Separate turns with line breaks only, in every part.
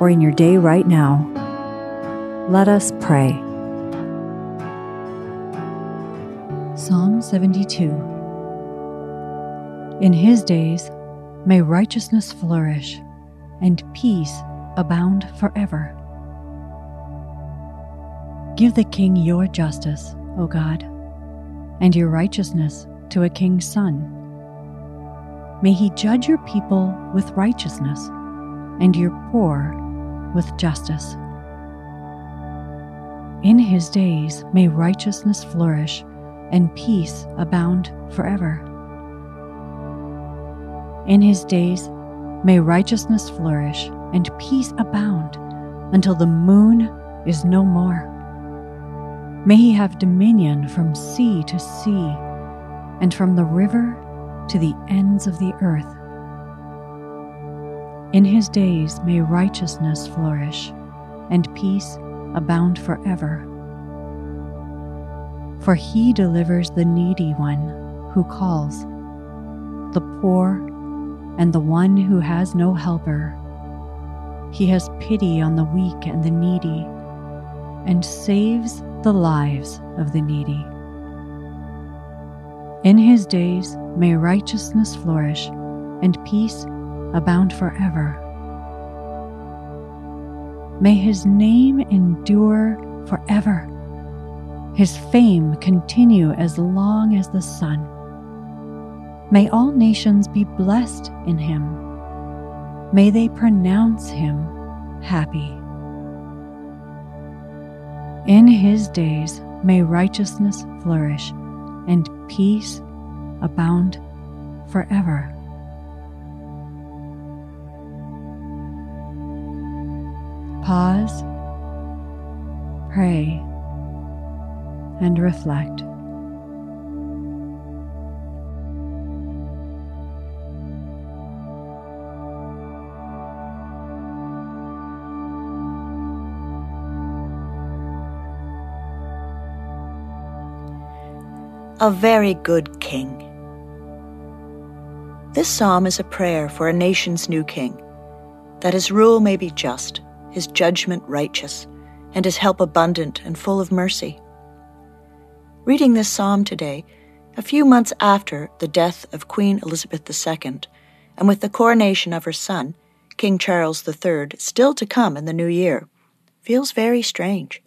or in your day right now, let us pray. Psalm 72 In his days may righteousness flourish and peace abound forever. Give the king your justice, O God, and your righteousness to a king's son. May he judge your people with righteousness and your poor with justice. In his days may righteousness flourish and peace abound forever. In his days may righteousness flourish and peace abound until the moon is no more. May he have dominion from sea to sea and from the river to the ends of the earth. In his days may righteousness flourish and peace abound forever. For he delivers the needy one who calls, the poor and the one who has no helper. He has pity on the weak and the needy and saves the lives of the needy. In his days may righteousness flourish and peace abound forever. May his name endure forever, his fame continue as long as the sun. May all nations be blessed in him. May they pronounce him happy. In his days may righteousness flourish and peace abound forever. Pause, pray, and reflect.
a very good king. This psalm is a prayer for a nation's new king, that his rule may be just, his judgment righteous, and his help abundant and full of mercy. Reading this psalm today, a few months after the death of Queen Elizabeth II, and with the coronation of her son, King Charles III, still to come in the new year, feels very strange.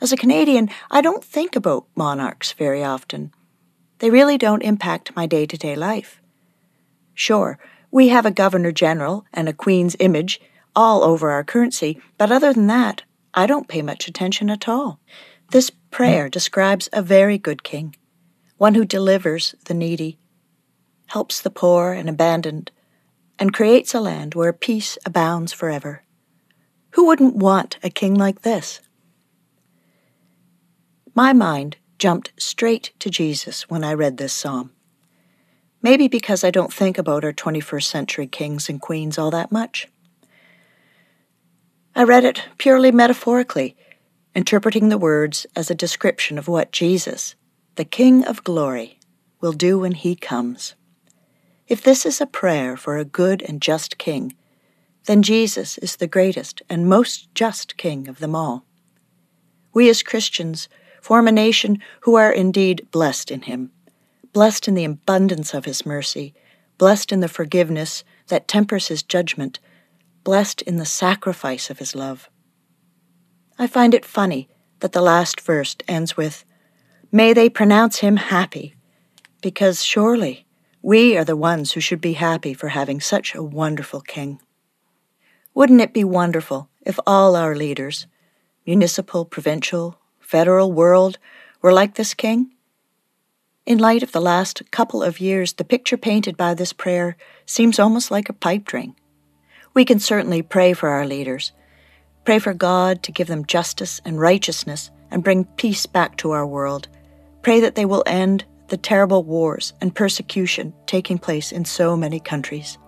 As a Canadian, I don't think about monarchs very often. They really don't impact my day to day life. Sure, we have a Governor General and a Queen's image all over our currency, but other than that, I don't pay much attention at all. This prayer describes a very good king, one who delivers the needy, helps the poor and abandoned, and creates a land where peace abounds forever. Who wouldn't want a king like this? My mind jumped straight to Jesus when I read this psalm. Maybe because I don't think about our 21st century kings and queens all that much. I read it purely metaphorically, interpreting the words as a description of what Jesus, the King of glory, will do when he comes. If this is a prayer for a good and just king, then Jesus is the greatest and most just king of them all. We as Christians form a nation who are indeed blessed in him, blessed in the abundance of his mercy, blessed in the forgiveness that tempers his judgment, blessed in the sacrifice of his love. I find it funny that the last verse ends with, May they pronounce him happy, because surely we are the ones who should be happy for having such a wonderful king. Wouldn't it be wonderful if all our leaders, municipal, provincial, federal, world, were like this king? In light of the last couple of years, the picture painted by this prayer seems almost like a pipe dream. We can certainly pray for our leaders, pray for God to give them justice and righteousness and bring peace back to our world. Pray that they will end the terrible wars and persecution taking place in so many countries.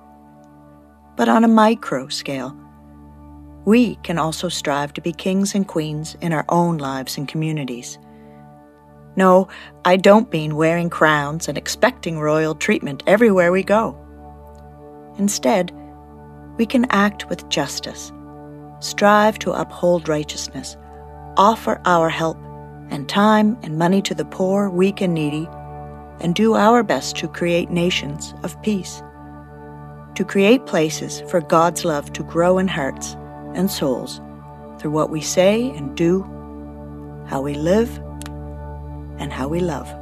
But on a micro scale, we can also strive to be kings and queens in our own lives and communities. No, I don't mean wearing crowns and expecting royal treatment everywhere we go. Instead, we can act with justice, strive to uphold righteousness, offer our help and time and money to the poor, weak, and needy, and do our best to create nations of peace, to create places for God's love to grow in hearts and souls through what we say and do, how we live, and how we love.